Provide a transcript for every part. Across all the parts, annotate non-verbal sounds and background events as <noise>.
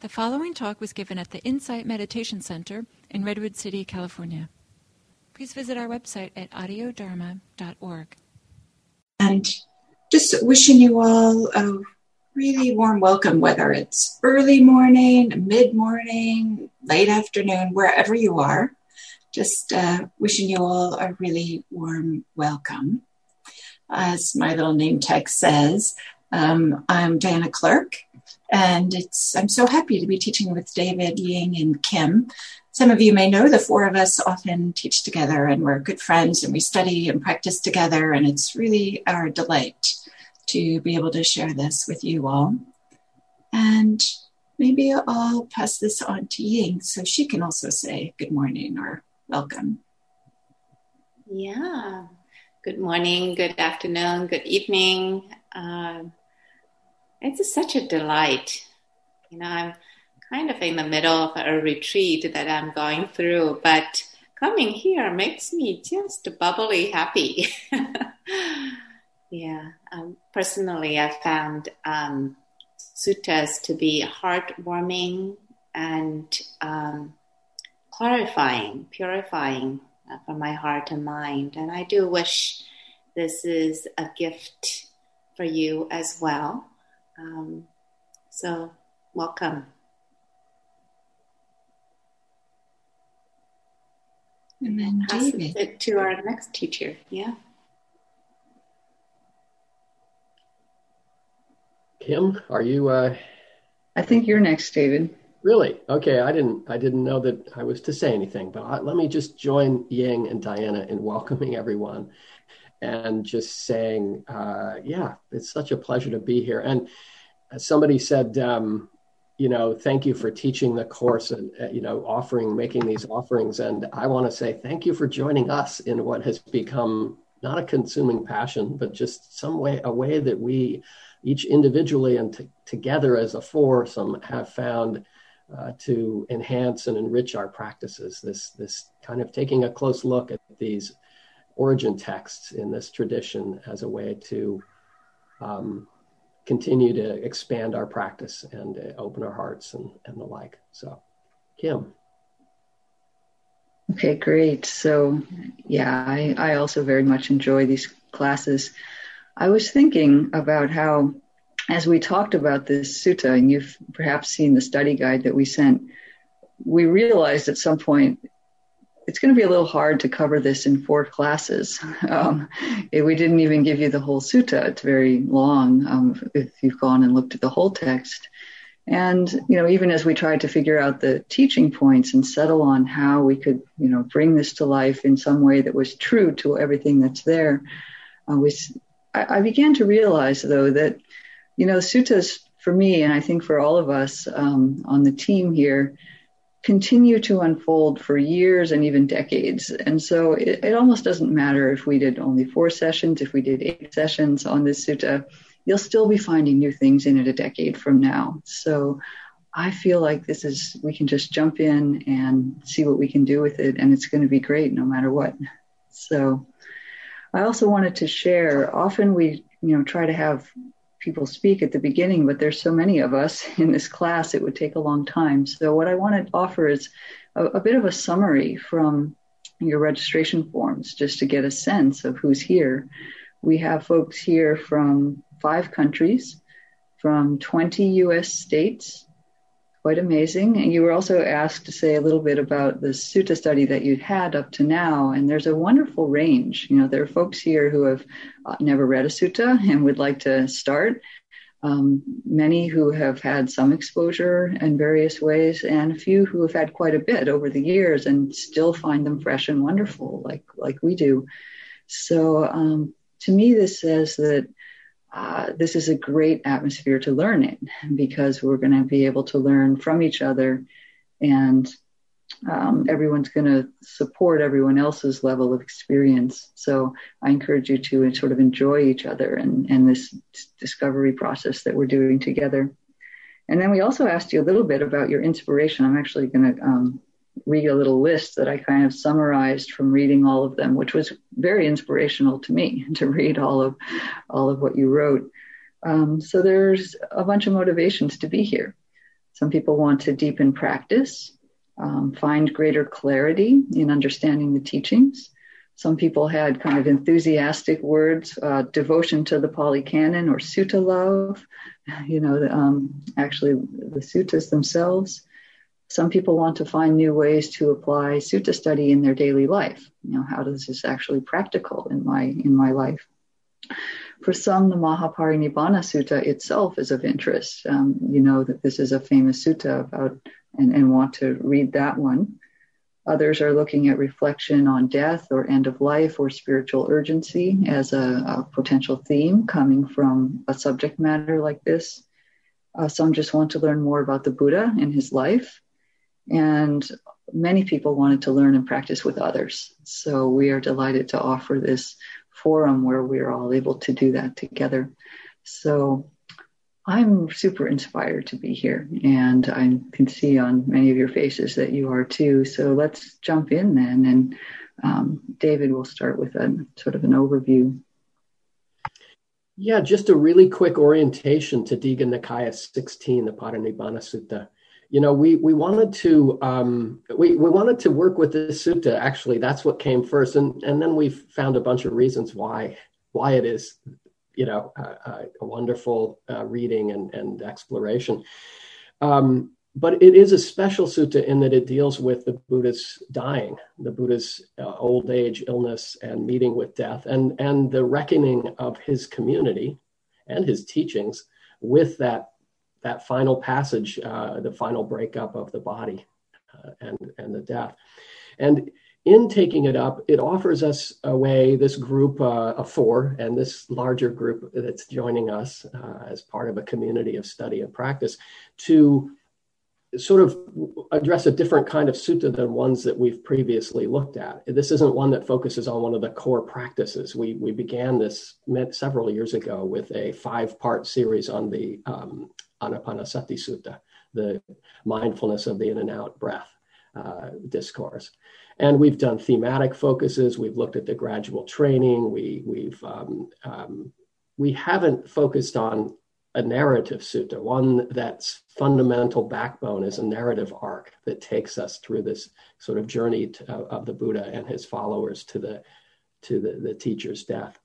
The following talk was given at the Insight Meditation Center in Redwood City, California. Please visit our website at audiodharma.org. And just wishing you all a really warm welcome, whether it's early morning, mid morning, late afternoon, wherever you are. Just uh, wishing you all a really warm welcome. As my little name tag says, um, I'm Diana Clark, and it's I'm so happy to be teaching with David, Ying, and Kim. Some of you may know the four of us often teach together, and we're good friends, and we study and practice together, and it's really our delight to be able to share this with you all. And maybe I'll pass this on to Ying so she can also say good morning or welcome. Yeah. Good morning, good afternoon, good evening. Uh, it's such a delight. You know, I'm kind of in the middle of a retreat that I'm going through, but coming here makes me just bubbly happy. <laughs> yeah, um, personally, I found um, suttas to be heartwarming and um, clarifying, purifying uh, for my heart and mind. And I do wish this is a gift for you as well. Um, so, welcome. And then pass David. it to our next teacher. Yeah. Kim, are you? Uh... I think you're next, David. Really? Okay. I didn't. I didn't know that I was to say anything, but I, let me just join Ying and Diana in welcoming everyone, and just saying, uh, yeah, it's such a pleasure to be here. And somebody said, um, you know, thank you for teaching the course and, uh, you know, offering, making these offerings. And I want to say thank you for joining us in what has become not a consuming passion, but just some way, a way that we each individually and t- together as a foursome have found uh, to enhance and enrich our practices. This, this kind of taking a close look at these origin texts in this tradition as a way to um, continue to expand our practice and uh, open our hearts and, and the like. So, Kim. Okay, great. So, yeah, I, I also very much enjoy these classes. I was thinking about how, as we talked about this sutta, and you've perhaps seen the study guide that we sent, we realized at some point it's going to be a little hard to cover this in four classes. <laughs> Um, we didn't even give you the whole sutta. It's very long um, if you've gone and looked at the whole text. And, you know, even as we tried to figure out the teaching points and settle on how we could, you know, bring this to life in some way that was true to everything that's there, uh, we, I, I, began to realize, though, that, you know, suttas for me, and I think for all of us um, on the team here, continue to unfold for years and even decades. And so it, it, almost doesn't matter if we did only four sessions, if we did eight sessions on this sutta, you'll still be finding new things in it a decade from now. So I feel like this is, we can just jump in and see what we can do with it, and it's going to be great no matter what. So I also wanted to share often we, you know, try to have people speak at the beginning, but there's so many of us <laughs> in this class, it would take a long time. So, what I want to offer is a, a bit of a summary from your registration forms just to get a sense of who's here. We have folks here from five countries, from 20 US states, quite amazing. And you were also asked to say a little bit about the sutta study that you'd had up to now. And there's a wonderful range. You know, there are folks here who have uh, never read a sutta and would like to start. Um, many who have had some exposure in various ways, and a few who have had quite a bit over the years and still find them fresh and wonderful, like like we do. So, um, to me, this says that uh, this is a great atmosphere to learn in because we're going to be able to learn from each other and um, everyone's going to support everyone else's level of experience. So I encourage you to sort of enjoy each other and, and this discovery process that we're doing together. And then we also asked you a little bit about your inspiration. I'm actually going to um, read a little list that I kind of summarized from reading all of them, which was very inspirational to me <laughs> to read all of all of what you wrote. Um, so there's a bunch of motivations to be here. Some people want to deepen practice, um, find greater clarity in understanding the teachings. Some people had kind of enthusiastic words, uh, devotion to the Pali Canon or sutta love, <laughs> you know, um, actually the suttas themselves. Some people want to find new ways to apply sutta study in their daily life. You know, how does this actually practical in my in my life? For some, the Mahaparinibbana Sutta itself is of interest. Um, you know that this is a famous sutta about, and, and want to read that one. Others are looking at reflection on death or end of life or spiritual urgency as a, a potential theme coming from a subject matter like this. Uh, some just want to learn more about the Buddha and his life. And many people wanted to learn and practice with others. So we are delighted to offer this forum where we're all able to do that together. So I'm super inspired to be here, and I can see on many of your faces that you are too. So let's jump in then, and um, David will start with a sort of an overview. Yeah, just a really quick orientation to Digha Nikaya 16, the Parinibbana Sutta you know, we we wanted to um, we we wanted to work with this sutta. Actually, that's what came first, and and then we found a bunch of reasons why why it is, you know, a, a wonderful uh, reading and and exploration. Um, but it is a special sutta in that it deals with the Buddha's dying, the Buddha's uh, old age, illness, and meeting with death, and and the reckoning of his community and his teachings with that that final passage, uh, the final breakup of the body uh, and, and the death. And in taking it up, it offers us a way, this group uh, of four and this larger group that's joining us uh, as part of a community of study and practice, to sort of address a different kind of sutta than ones that we've previously looked at. This isn't one that focuses on one of the core practices. We, we began this several years ago with a five part series on the um, Anapanasati Sutta, the mindfulness of the in and out breath uh, discourse. And we've done thematic focuses. We've looked at the gradual training. We, we've um, um, we haven't focused on a narrative sutta, one that's fundamental backbone is a narrative arc that takes us through this sort of journey to, of the Buddha and his followers to the to the, the teacher's death.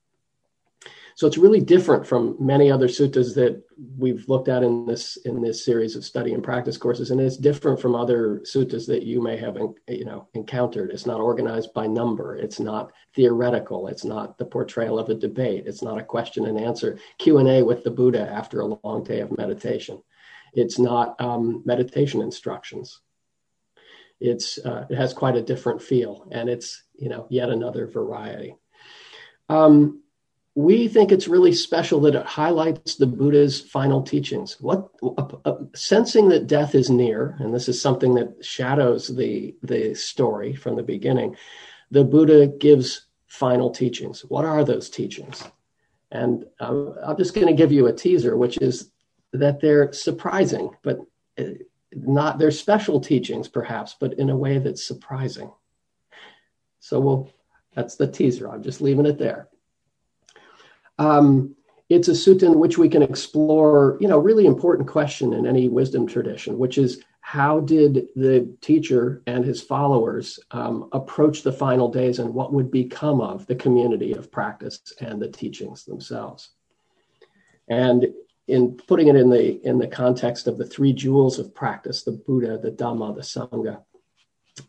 So it's really different from many other suttas that we've looked at in this in this series of study and practice courses, and it's different from other suttas that you may have you know encountered. It's not organized by number. It's not theoretical. It's not the portrayal of a debate. It's not a question and answer Q and A with the Buddha after a long day of meditation. It's not um, meditation instructions. It's uh, it has quite a different feel, and it's you know yet another variety. Um, we think it's really special that it highlights the Buddha's final teachings. What uh, uh, sensing that death is near, and this is something that shadows the the story from the beginning. The Buddha gives final teachings. What are those teachings? And um, I'm just going to give you a teaser, which is that they're surprising, but uh, not they're special teachings, perhaps, but in a way that's surprising. So we'll. That's the teaser. I'm just leaving it there. Um, it's a sutta in which we can explore, you know, really important question in any wisdom tradition, which is how did the teacher and his followers um, approach the final days and what would become of the community of practice and the teachings themselves? And in putting it in the in the context of the three jewels of practice, the Buddha, the Dhamma, the Sangha,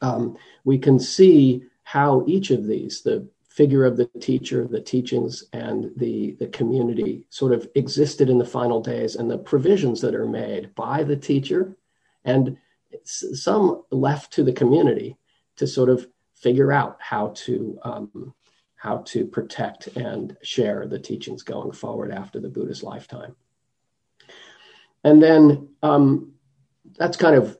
um, we can see how each of these, the figure of the teacher, the teachings, and the, the community sort of existed in the final days and the provisions that are made by the teacher and some left to the community to sort of figure out how to um, how to protect and share the teachings going forward after the Buddha's lifetime. And then um, that's kind of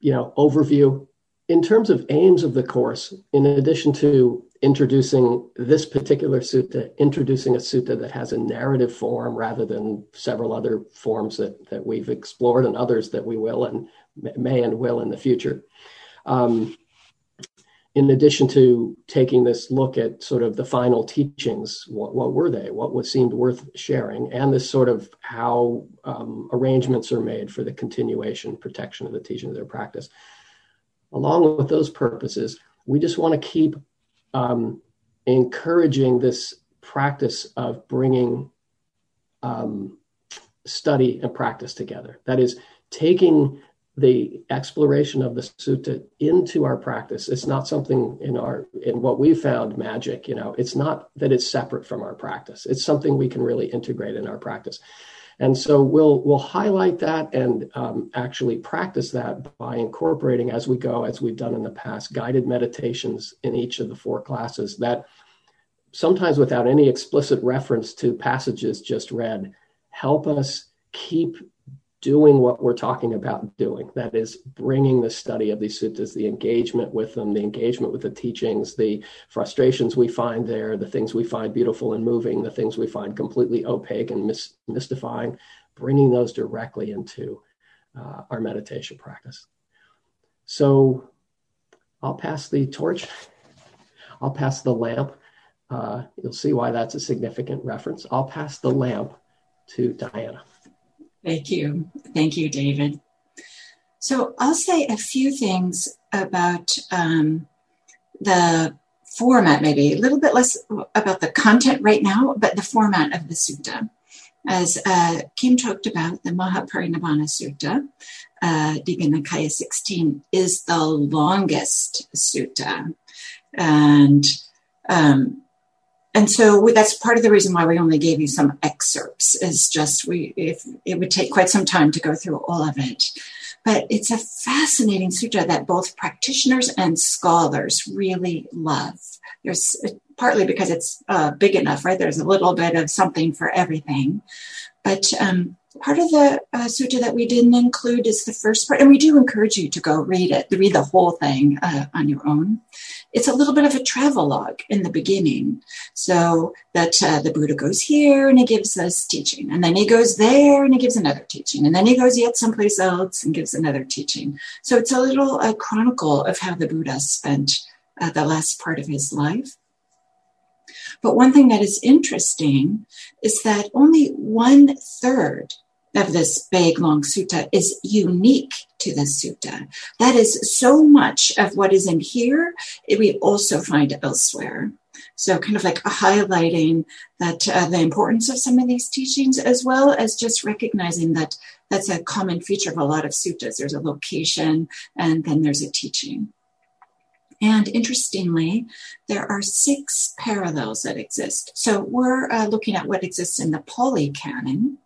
you know overview in terms of aims of the course. In addition to introducing this particular sutta, introducing a sutta that has a narrative form rather than several other forms that, that we've explored and others that we will and may and will in the future. Um, in addition to taking this look at sort of the final teachings, what, what were they? What was seemed worth sharing? And this sort of how um, arrangements are made for the continuation, protection of the teaching of their practice. Along with those purposes, we just want to keep um, encouraging this practice of bringing um, study and practice together. That is, taking the exploration of the sutta into our practice. It's not something in our in what we found magic you know. It's not that it's separate from our practice. It's something we can really integrate in our practice and so we'll we'll highlight that and um, actually practice that by incorporating as we go as we've done in the past guided meditations in each of the four classes that sometimes without any explicit reference to passages just read help us keep doing what we're talking about doing. That is bringing the study of these suttas the engagement with them the engagement with the teachings the frustrations we find there the things we find beautiful and moving the things we find completely opaque and mis- mystifying bringing those directly into uh, our meditation practice. So i'll pass the torch. I'll pass the lamp. Uh, you'll see why that's a significant reference. I'll pass the lamp to diana Thank you. Thank you, David. So I'll say a few things about um, the format, maybe a little bit less about the content right now, but the format of the sutta. As uh, Kim talked about, the Mahaparinibbana Sutta, uh, Digha Nikaya 16, is the longest sutta. And um, and so that's part of the reason why we only gave you some excerpts is just we if it would take quite some time to go through all of it. But it's a fascinating sutra that both practitioners and scholars really love. There's partly because it's uh, big enough right? There's a little bit of something for everything. But um, part of the uh, sutta that we didn't include is the first part, and we do encourage you to go read it, read the whole thing uh, on your own. It's a little bit of a travelogue in the beginning, so that uh, the Buddha goes here and he gives us teaching, and then he goes there and he gives another teaching, and then he goes yet someplace else and gives another teaching. So it's a little uh, chronicle of how the Buddha spent uh, the last part of his life. But one thing that is interesting is that only one third of this big long sutta is unique to the sutta. That is so much of what is in here, we also find elsewhere. So, kind of like highlighting that uh, the importance of some of these teachings, as well as just recognizing that that's a common feature of a lot of suttas. There's a location and then there's a teaching. And interestingly, there are six parallels that exist. So we're uh, looking at what exists in the Pali Canon,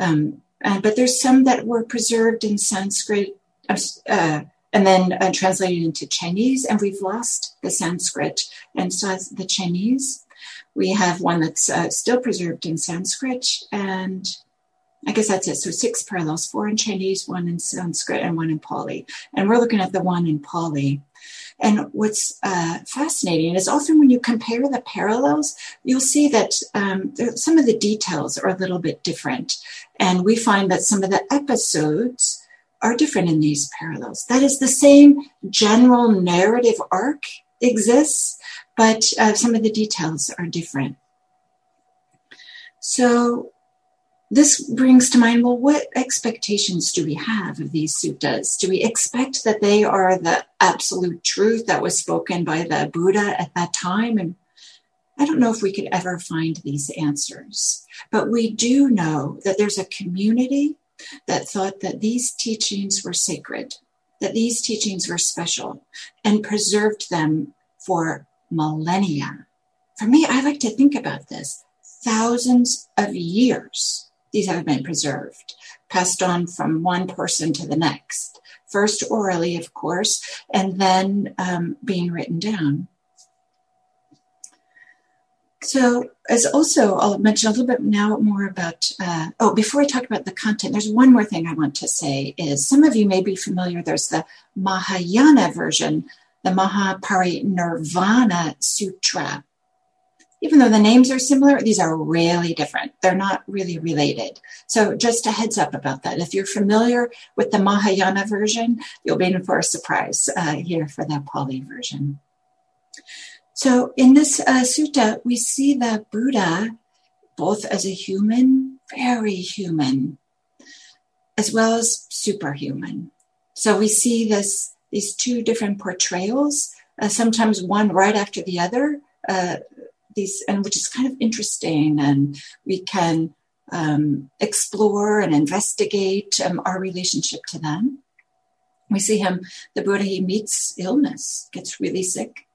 um, uh, but there's some that were preserved in Sanskrit uh, and then uh, translated into Chinese, and we've lost the Sanskrit and so the Chinese. We have one that's uh, still preserved in Sanskrit, and I guess that's it. So six parallels, four in Chinese, one in Sanskrit, and one in Pali. And we're looking at the one in Pali. And what's uh, fascinating is often when you compare the parallels, you'll see that um, there, some of the details are a little bit different. And we find that some of the episodes are different in these parallels. That is the same general narrative arc exists, but uh, some of the details are different. So this brings to mind well, what expectations do we have of these suttas? Do we expect that they are the absolute truth that was spoken by the Buddha at that time? And I don't know if we could ever find these answers, but we do know that there's a community that thought that these teachings were sacred, that these teachings were special, and preserved them for millennia. For me, I like to think about this thousands of years these have been preserved, passed on from one person to the next, first orally, of course, and then um, being written down. So, as also, I'll mention a little bit now more about. Uh, oh, before I talk about the content, there's one more thing I want to say. Is some of you may be familiar. There's the Mahayana version, the Mahaparinirvana Sutra, even though the names are similar, these are really different. They're not really related. So just a heads up about that. If you're familiar with the Mahayana version, you'll be in for a surprise uh, here for the Pali version. So in this uh, sutta, we see the Buddha both as a human, very human, as well as superhuman. So we see this these two different portrayals, uh, sometimes one right after the other, uh, these and which is kind of interesting and we can um, explore and investigate um, our relationship to them. We see him the buddha he meets illness gets really sick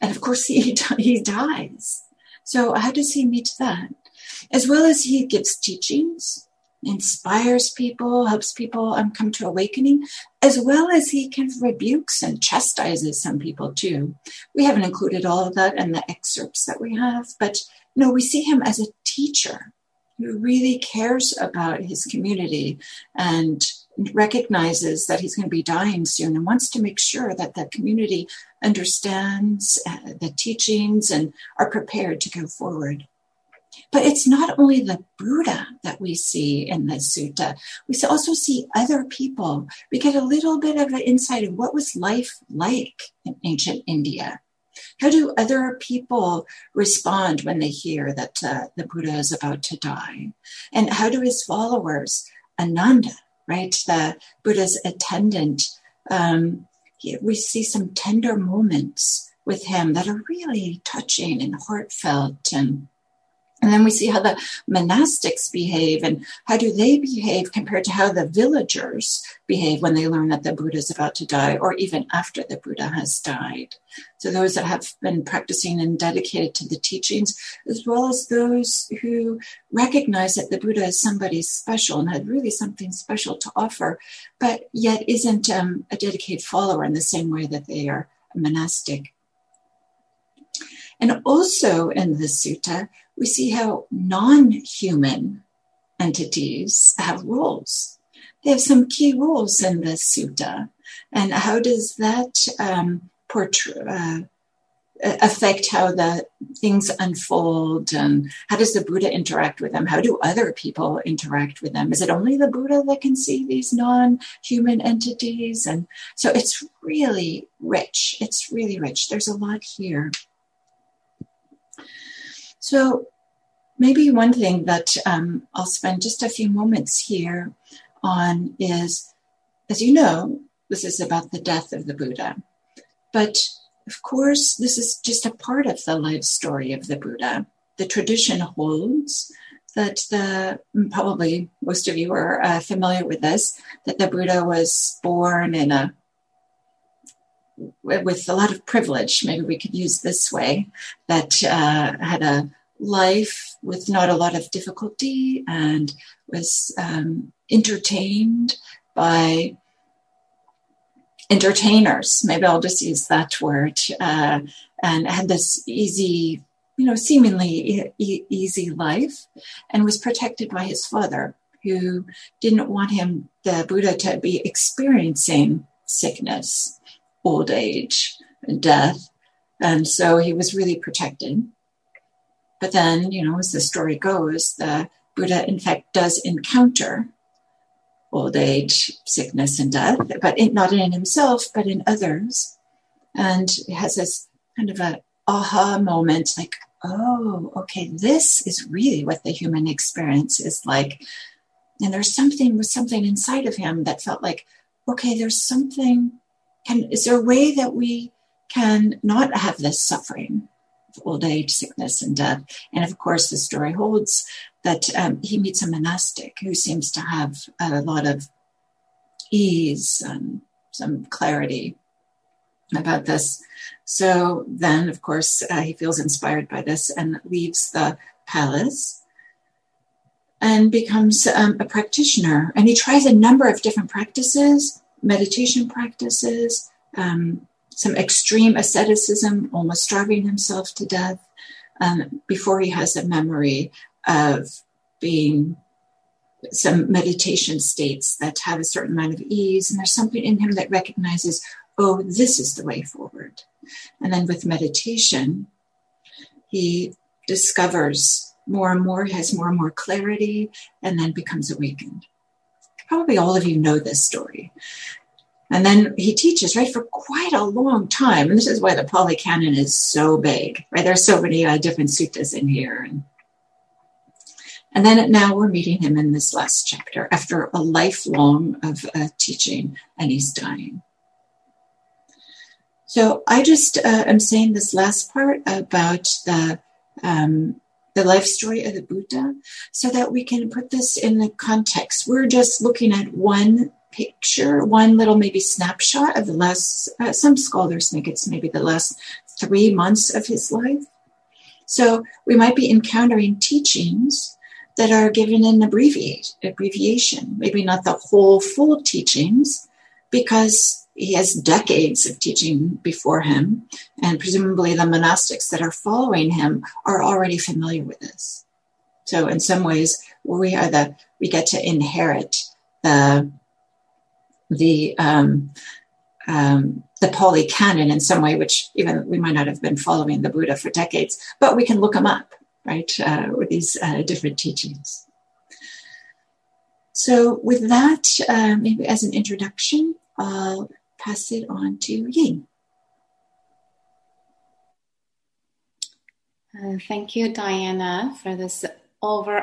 and of course <laughs> he, he dies. So how does he meet that? As well as he gives teachings inspires people, helps people um, come to awakening, as well as he kind of rebukes and chastises some people too. We haven't included all of that in the excerpts that we have, but no, we see him as a teacher who really cares about his community and recognizes that he's going to be dying soon and wants to make sure that the community understands uh, the teachings and are prepared to go forward. But it's not only the Buddha that we see in the sutta, we also see other people. We get a little bit of an insight of what was life like in ancient India. How do other people respond when they hear that uh, the Buddha is about to die? And how do his followers, Ananda, right, the Buddha's attendant, um, we see some tender moments with him that are really touching and heartfelt and and then we see how the monastics behave and how do they behave compared to how the villagers behave when they learn that the Buddha is about to die or even after the Buddha has died. So those that have been practicing and dedicated to the teachings, as well as those who recognize that the Buddha is somebody special and had really something special to offer, but yet isn't um, a dedicated follower in the same way that they are a monastic. And also in the sutta, we see how non human entities have roles. They have some key roles in the sutta. And how does that um, portray, uh, affect how the things unfold? And how does the buddha interact with them? How do other people interact with them? Is it only the buddha that can see these non-human entities? And so it's really rich. It's really rich. There's a lot here so maybe one thing that um, I'll spend just a few moments here on is, as you know, this is about the death of the Buddha. But of course, this is just a part of the life story of the Buddha. The tradition holds that the probably most of you are uh, familiar with this that the Buddha was born in a with a lot of privilege, maybe we could use this way, that uh, had a life with not a lot of difficulty and was um, entertained by entertainers. Maybe I'll just use that word. Uh, and had this easy, you know, seemingly e- easy life and was protected by his father, who didn't want him, the Buddha, to be experiencing sickness old age and death. And so he was really protected. But then, you know, as the story goes, the Buddha, in fact, does encounter old age, sickness, and death, but in, not in himself, but in others. And has this kind of a aha moment like, oh, okay, this is really what the human experience is like. And there's something with something inside of him that felt like, okay, there's something can is there a way that we can not have this suffering of old age, sickness, and death? And of course, the story holds that um, he meets a monastic who seems to have a lot of ease and some clarity about this. So then, of course, uh, he feels inspired by this and leaves the palace and becomes um, a practitioner. And he tries a number of different practices meditation practices, um, some extreme asceticism, almost starving himself to death, um, before he has a memory of being some meditation states that have a certain amount of ease. And there's something in him that recognizes, oh, this is the way forward. And then with meditation, he discovers more and more, has more and more clarity, and then becomes awakened. Probably all of you know this story. And then he teaches, right, for quite a long time. And this is why the Pali Canon is so big, right? There's so many uh, different suttas in here. And, and then now we're meeting him in this last chapter after a lifelong of uh, teaching, and he's dying. So I just uh, am saying this last part about the um, the life story of the Buddha, so that we can put this in the context. We're just looking at one picture, one little maybe snapshot of the last. Uh, some scholars think it's maybe the last three months of his life. So we might be encountering teachings that are given in abbreviate abbreviation, maybe not the whole full teachings, because he has decades of teaching before him, and presumably the monastics that are following him are already familiar with this. So, in some ways, we are the we get to inherit the the um, um, the Pali Canon in some way, which even we might not have been following the Buddha for decades, but we can look them up, right, uh, with these uh, different teachings. So, with that, uh, maybe as an introduction, I'll pass it on to Ying. Uh, thank you, Diana, for this over